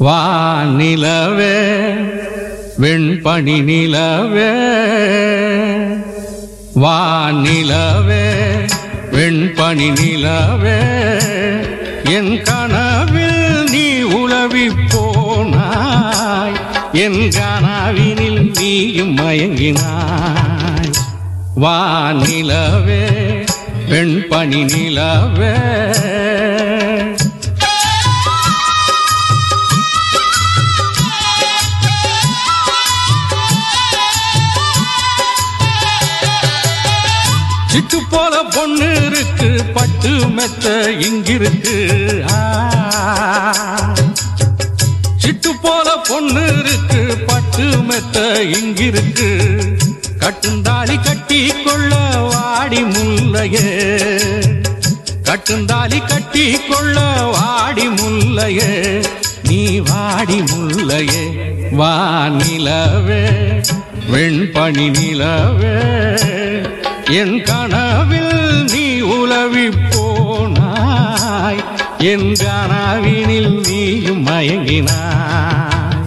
வானிலவே வெண்பனி நிலவே நீயும் மயங்கினாய். வானிலவே பணி நிலவே. சிட்டு போல பொண்ணு இருக்கு பட்டு மெத்த இங்கிருக்கு. ஆ. சிட்டு போல பொண்ணு இருக்கு பட்டு மெத்த இங்கிருக்கு. கட்டுந்தாலி கட்டி கொள்ள வாடி முல்லையே. கட்டுந்தாலி கட்டி கொள்ள வாடி முல்லையே. நீ வாடி முல்லையே வா நிலவே. வெண்பனி நிலவே. என் கனவில் நீ உலவி போனாய் என் கனவினில் நீயும் மயங்கினாய்.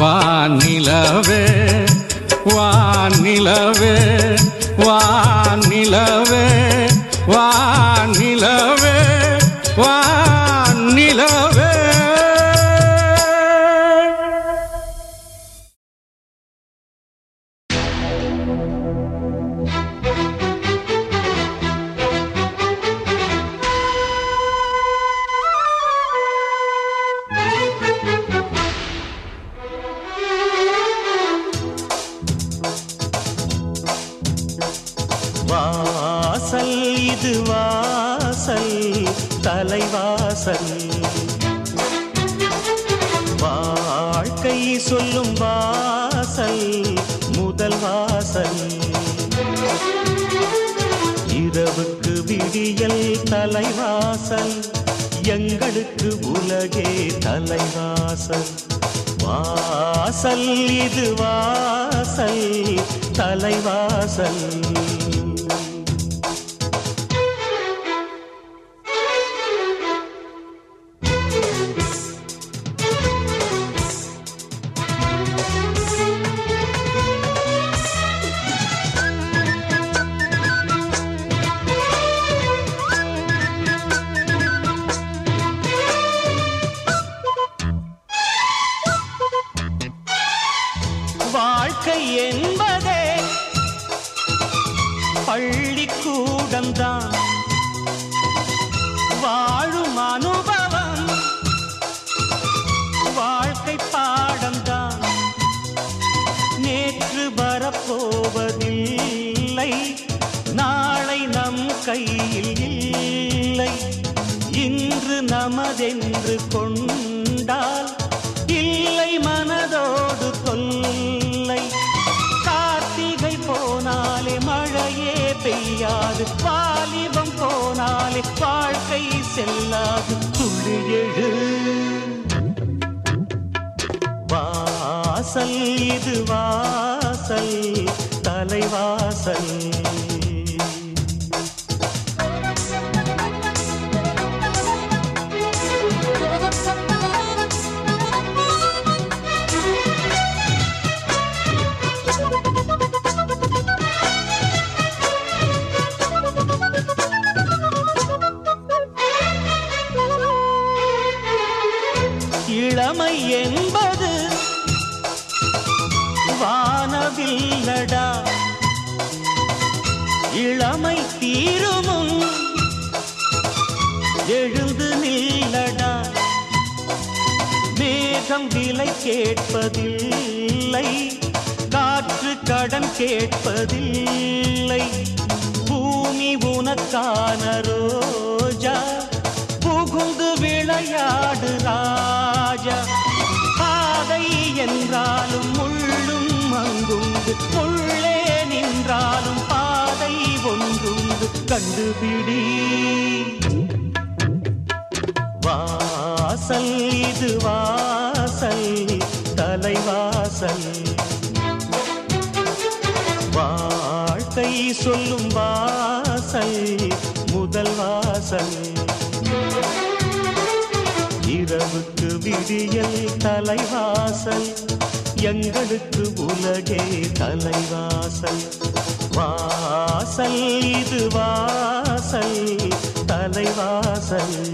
வானிலவே வானிலவே வானிலவே வானிலவே வானிலவே பெய்யாது வாலிபம் போனாலே வாழ்க்கை செல்லாது. துளி எழு. வாசல் இது வாசல் தலைவாசல். கேட்பதில்லை. காற்று கடன் கேட்பதில்லை. பூமி உனக்கான ரோஜா புகுந்து விளையாடு ராஜா. பாதை என்றாலும் முள்ளும் அங்குண்டு உள்ளே நின்றாலும் பாதை ஒன்றுண்டு. கண்டுபிடி. வாசல் இதுவா வாசல். வாழ்க்கை சொல்லும் வாசல் முதல் வாசல். இரவுக்கு விடியல் தலைவாசல் எங்களுக்கு உலகே தலைவாசல். வாசல் இது வாசல் தலைவாசல்.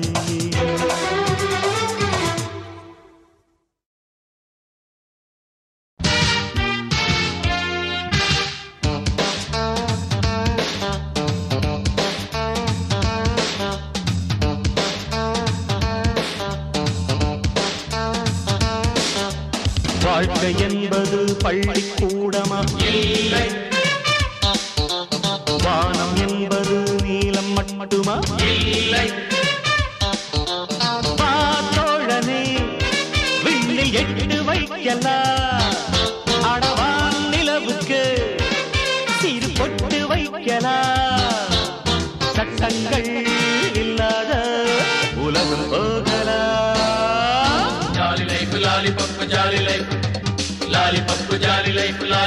என்பது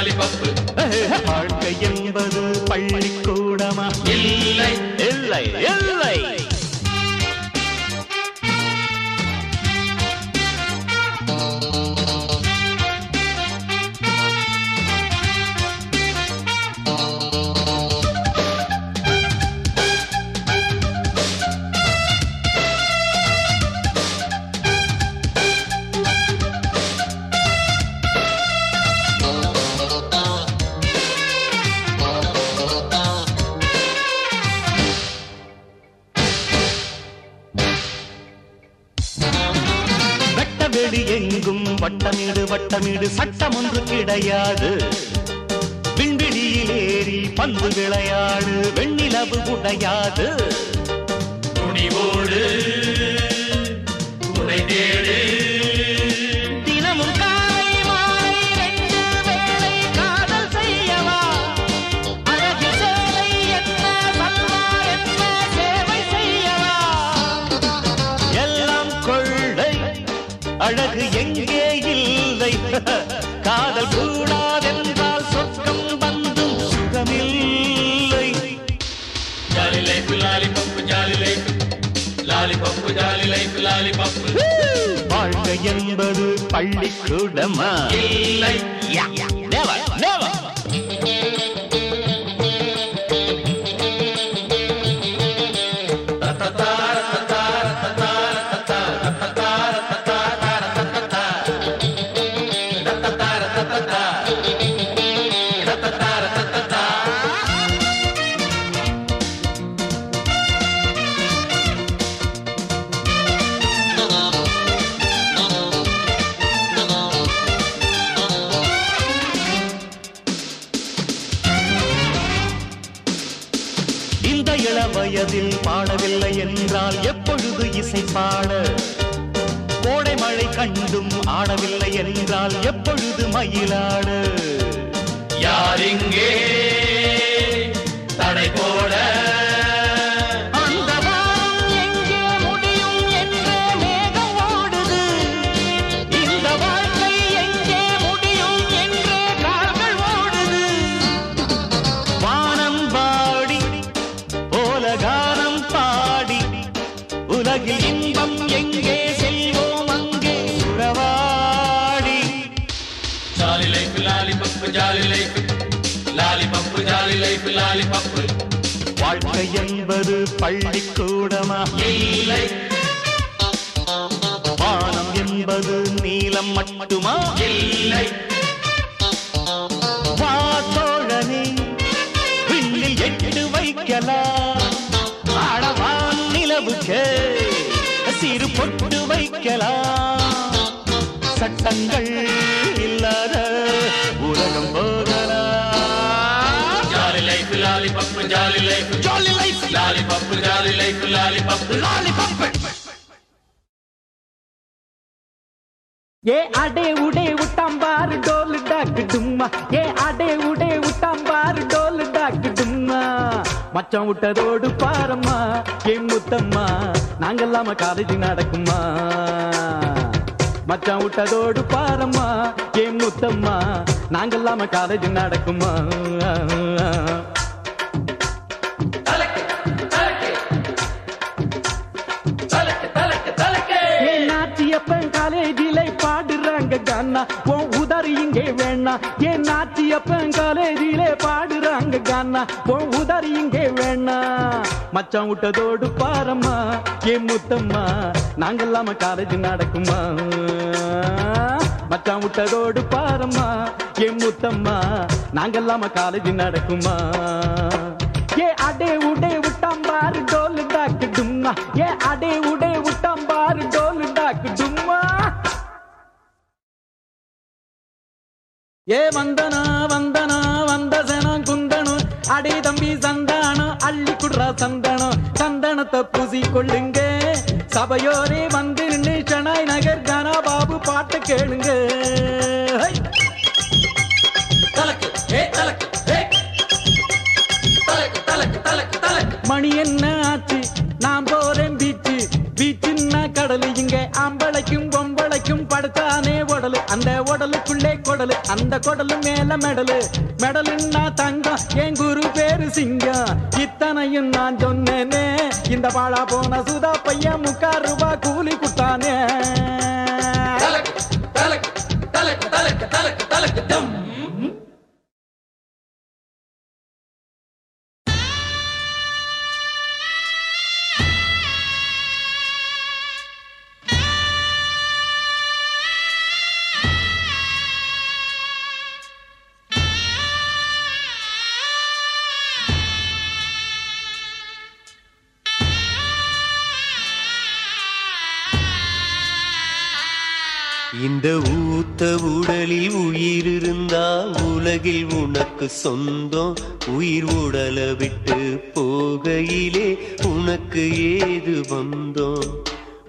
லாலிபப்பு வாழ்க்கை என்பது பள்ளிக்கூடமா? இல்லை. இல்லை இல்லை. வெண்ணிலவு பள்ளிக்கூடமா? இல்லை வயதில் பாடவில்லை என்றால் எப்பொழுது இசை பாட? கோடை மழை கண்டும் ஆடவில்லை என்றால் எப்பொழுது மயிலாடு? யாரிங்கே லாலிபப்பு ஜாலி லைஃப் லாலிபப்பு வாழ்க்கை என்பது பள்ளிக்கூடமா? இல்லை. வானம் என்பது நீலம் மட்டுமா? இல்லை. வா தோழனே விண்ணில் எட்டு வைக்கலாம் ஆடவான் நிலவுக்கு சிறு பொட்டு வைக்கலாம் சட்டங்கள் இல்லாத உலகம் போகலாம் lollipop jolly life jolly life lollipop jolly life lollipop lollipop ஏ அடே உடே உட்டாம்பாரு டோலு டாக்கு டும்மா. ஏ அடே உடே உட்டாம்பாரு டோலு டாக்கு டும்மா. மச்சான் விட்டதோடு பாரம்மா ஏ முத்தம்மா. நாங்கெல்லாம காலேஜ் நடக்குமா மச்சான் விட்டதோடு பாரம்மா ஏ முத்தம்மா. நாங்கெல்லாம காலேஜ் நடக்குமா உன் உதறி இங்கே வேணா. ஏ நாச்சியப்பன் காலேஜில பாடுறாங்க கானா. உன் உதறி இங்கே வேணா. மச்சான் விட்டதோடு பாரம்மா. ஏ முத்தம்மா நாங்கெல்லாம காலேஜ் நடக்குமா? மச்சான் விட்டதோடு பாரம்மா. ஏ முத்தம்மா நாங்கெல்லாம காலேஜ் நடக்குமா? ஏ அடே உடே விட்டாம்பாரு டோல் டாக்கு டும்மா ஏ அடே உடே விட்டாம்பாரு ஏ வந்தனா வந்தனா வந்த சனம் குந்தனும் அடே தம்பி சந்தானம் அள்ளி குடுறா சந்தனம் சந்தனத்தை பூசி கொள்ளுங்க சபையோரே வந்து நின்று ஷனாய் நகர் கனா பாபு பாட்டு கேளுங்க. மணி என்ன ஆச்சு? நான் போறேன் பீச்சு பீச்சுன்னா கடலு இங்க. ஆம்பளைக்கும் பொம்பளைக்கும் படுத்தானே உடலு. அந்த உடலுக்குள்ளே கொடலு அந்த கொடலு மேல மெடலு. மெடலுன்னா தங்கம் என் குரு பேரு சிங்கம். இத்தனையும் நான் சொன்னேனே இந்த பாழா போன சுதா பையன் முக்கா ரூபா கூலி குட்டானே தலக்கு தலக்கு தலக்கு தலக்கு தலக்கு தலக்கு தம். இந்த ஊத்த உடலில் உயிர் இருந்தா உலகில் உனக்கு சொந்தம். உயிர் உடலை விட்டு போகையிலே உனக்கு ஏது வந்தோம்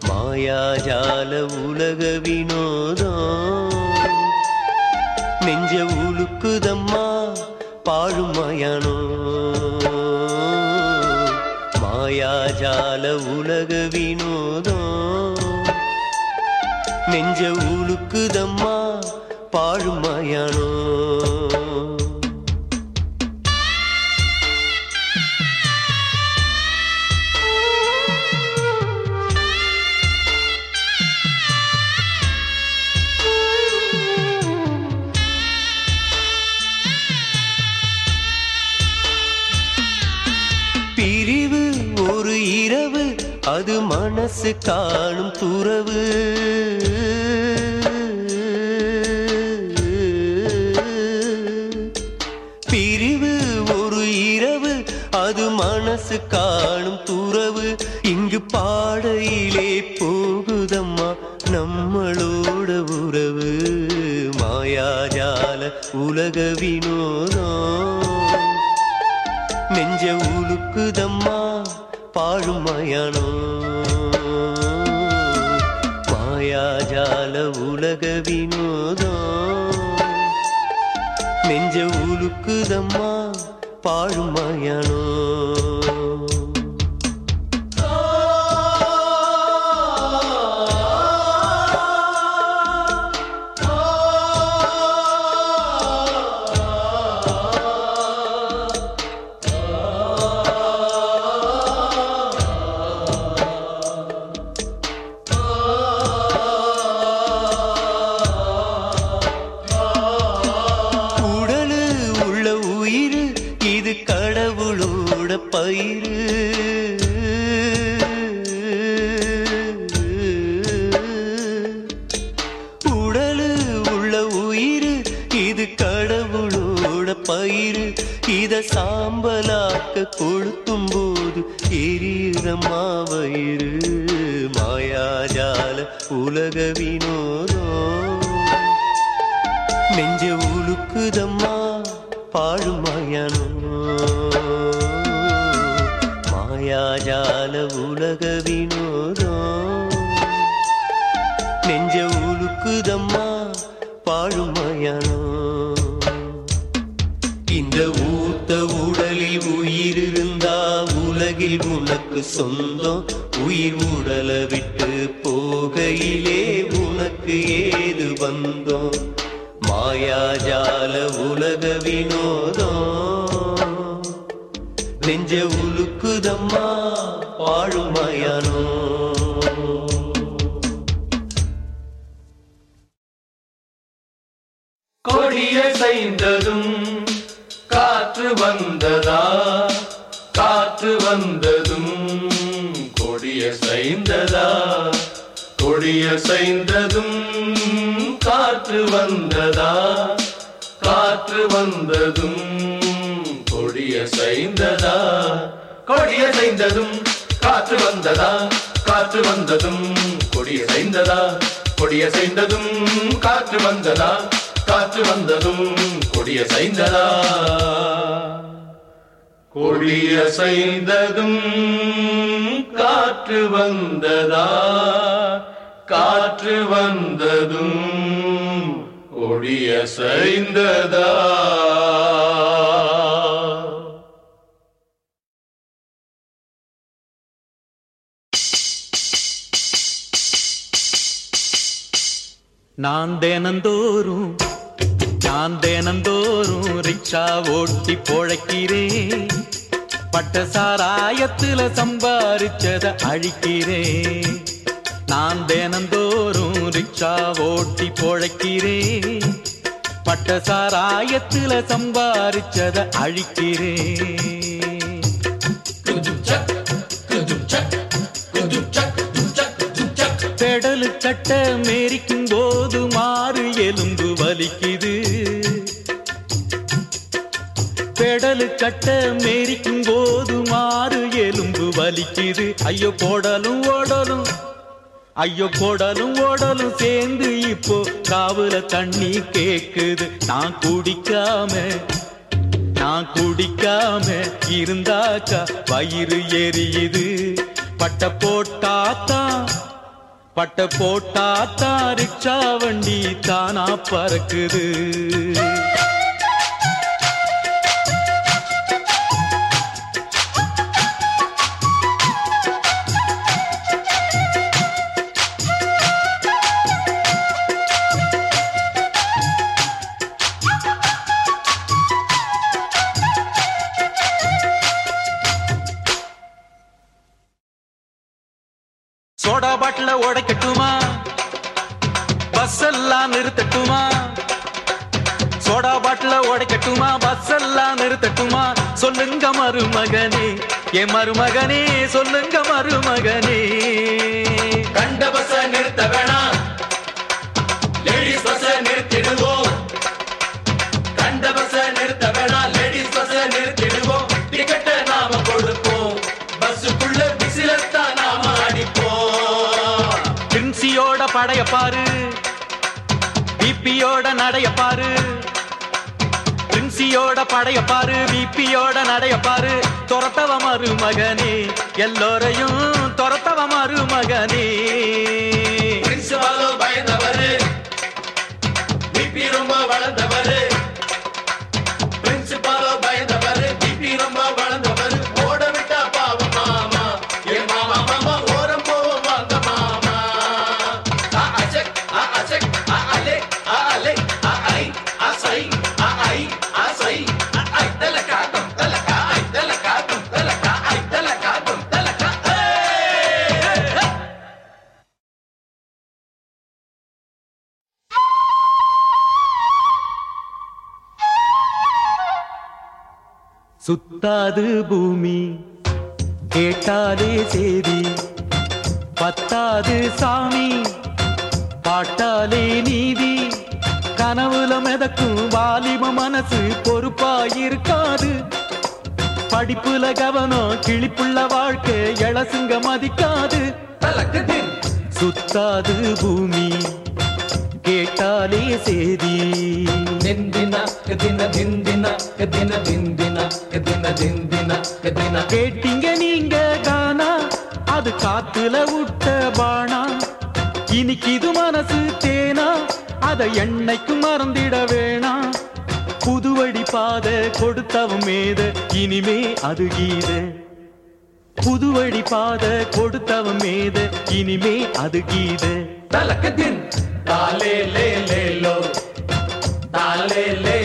மாயாஜால உலக வினோதம். நெஞ்ச உழுக்குதம்மா பாழும் மயானோ. மாயாஜால உலக வினோதம். நெஞ்ச உலுக்குதம்மா பாழும் மயானோ. அது மனசு காணும் துறவு. பிரிவு ஒரு இரவு அது மனசு காணும் துறவு. இங்கு பாடையிலே போகுதம்மா நம்மளோட உறவு. மாயாஜால உலக வினோதம். நெஞ்ச உழுக்குதம்மா பாழும் மாயாஜால உலக வினோதம். நெஞ்ச உலுக்குதம்மா பாழும் மயானோ? பாழும் மயானோ மாயாஜால உலக வினோதோ நெஞ்ச உலுக்குதம்மா பாழும் மயனோ இந்த ஊத்த உடலில் உயிர் இருந்தா உலகில் உனக்கு சொந்தம். உயிர் உடலை விட்டு போகையிலே உனக்கு ஏது வந்தோம்? மாயாஜால உலக வினோதம். நெஞ்ச உலுக்குதம்மா பாழும் மயானோ. கொடிய செய்ததும் காற்று வந்ததா? காற்று வந்ததும் கொடிய செய்ததா? கொடிய செய்ததும் காற்று வந்ததா? காற்று வந்ததும் கொடிய சைந்ததா கொடிய சைந்ததும் காற்று வந்ததா? காற்று வந்ததும் கொடிய சைந்ததா கொடிய சைந்ததும் காற்று வந்ததா? காற்று வந்ததும் கொடிய சைந்ததா கொடிய சைந்ததும் காற்று வந்ததா? காற்று வந்ததும் கொடிய சரிந்ததா? நான் தேனந்தோறும் நான் தேனந்தோறும் ரிக்ஷா ஓட்டி பொழைக்கிறேன். பட்ட சாராயத்துல சம்பாரிச்சத அழிக்கிறேன். நான் தினந்தோறும் ரிக்ஷா ஓட்டி பொழைக்கிறேன் பட்ட சாராயத்துல சம்பாரிச்சத அழிக்கிறேன் பெடலு சட்ட மேரிக்கும் போது மாறு எலும்பு வலிக்குது. பெடலு கட்ட மேரிக்கும் போது மாறு எலும்பு வலிக்குது. ஐயோ போடலும் ஓடலும். ஐயோ கொடலும் ஓடலும் சேர்ந்து இப்போ காவல தண்ணி கேக்குது. நான் குடிக்காம நான் குடிக்காம இருந்தாக்கா வயிறு எரியுது. பட்ட போட்டாத்தான் பட்ட போட்டாத்தான் ரிக்ஷா வண்டி தானா பறக்குது. சொல்லுங்க மருமகனே என் மருமகனே சொல்லுங்க மருமகனே. கண்ட பச நிறுத்த வேணாம் லேடிஸ் பச நிறுத்திடுவோம். கண்ட பச நிறுத்த வேணாம் லேடிஸ் பச நிறுத்திடுவோம். டிக்கெட்டை நாம கொடுப்போம். பஸ்ஸுக்குள்ள விசிலத்தான் நாம அடிப்போம். பிரின்சியோட படைய பாரு பிபியோட நடைய பாரு. பிரின்சியோட படைய பாரு பிபியோட நடைய பாரு. துரத்தவ மருமகனே எல்லோரையும் துரத்தவ மருமகனே. சுத்தாது பூமி. கேட்டாலே சேதி. பத்தாது சாமி. பாட்டாலே நீதி. கனவுல மிதக்கும் வாலிப மனசு பொறுப்பாயிருக்காது. படிப்புல கவனம் கிளிப்புள்ள வாழ்க்கை எழசுங்க மதிக்காது. சுத்தாது பூமி. கேட்டாலே சேதி. தின தின தின தின தின தின தின தின கேட்டீங்க நீங்க கானா அது காத்துல விட்ட பானா? இன்னைக்கு இது மனசு தேனா? அதை என்னைக்கு மறந்திட வேணாம் புதுவடி பாத கொடுத்தவன் மேத இனிமே அது கீத. புதுவடி பாத கொடுத்தவன் மேத இனிமே அது கீதை. तलक दिन ताले ले ले लो ताले ले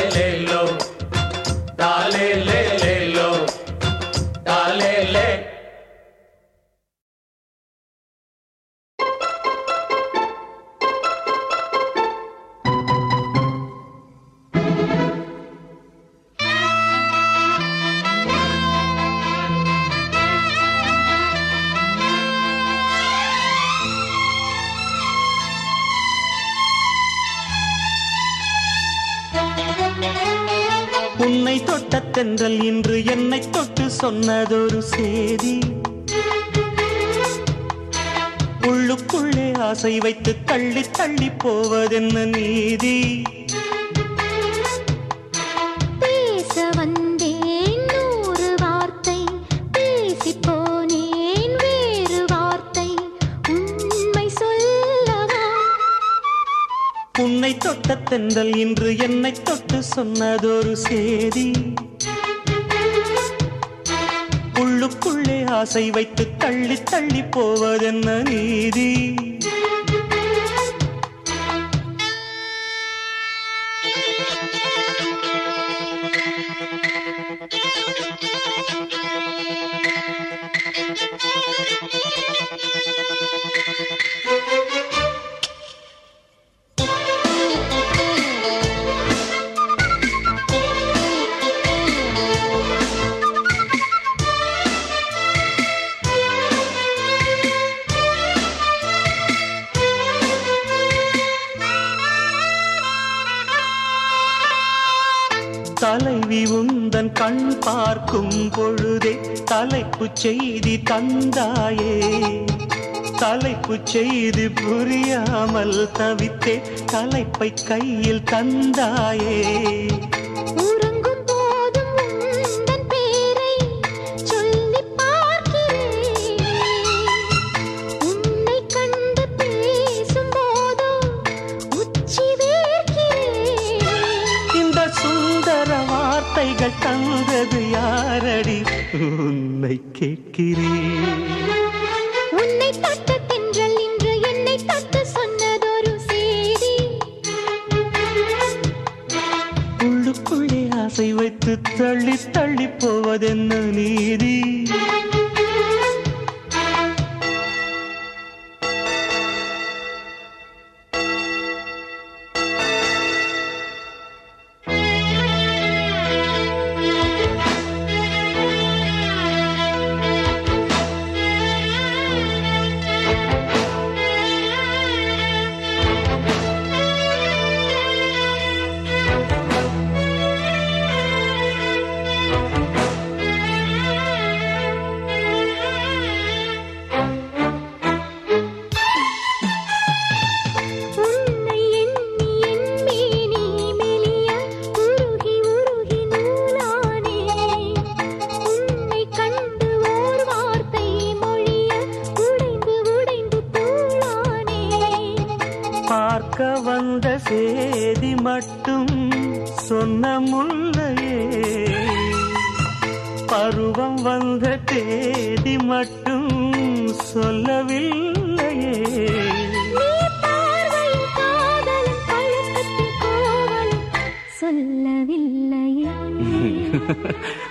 சொன்னதொரு செய்தி. உள்ளுக்குள்ளே ஆசை வைத்து தள்ளி தள்ளி போவதென்ன நீதி? பேச வந்தேன் வார்த்தை பேசி வார்த்தை. உண்மை சொல்லவா? உன்னை தொட்ட தென்றல் இன்று என்னை தொட்டு சொன்னதொரு செய்தி. ஆசை வைத்து தள்ளி தள்ளி போவதென்ன நீதி? பொழுதே தலைப்புச் செய்தி தந்தாயே. தலைப்புச் செய்தி புரியாமல் தவித்தே தலைப்பை கையில் தந்தாயே. உன்னை கேட்கிறேன். உன்னை தொட்ட தென்றல் இன்று என்னை தொட்டு சொன்னதொரு செய்தி. உள்ளுக்குள்ளே ஆசை வைத்து தள்ளி தள்ளி போவதென்ன நீதி?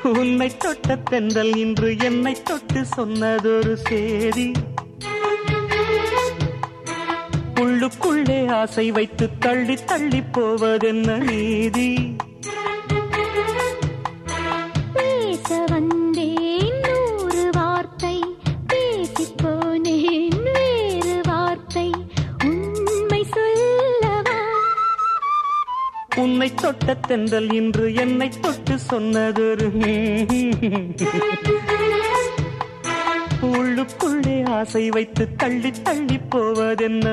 உன்னை தொட்ட தென்றல் இன்று என்னை தொட்டு சொன்னதொரு சேதி. உள்ளுக்குள்ளே ஆசை வைத்து தள்ளி தள்ளி போவதென்ன நீதி? உன்னை தென்றல் இன்று என்னை தொட்டு சொன்னதொரு உள்ளுக்குள்ளே ஆசை வைத்து தள்ளி தள்ளி போவதென்ன?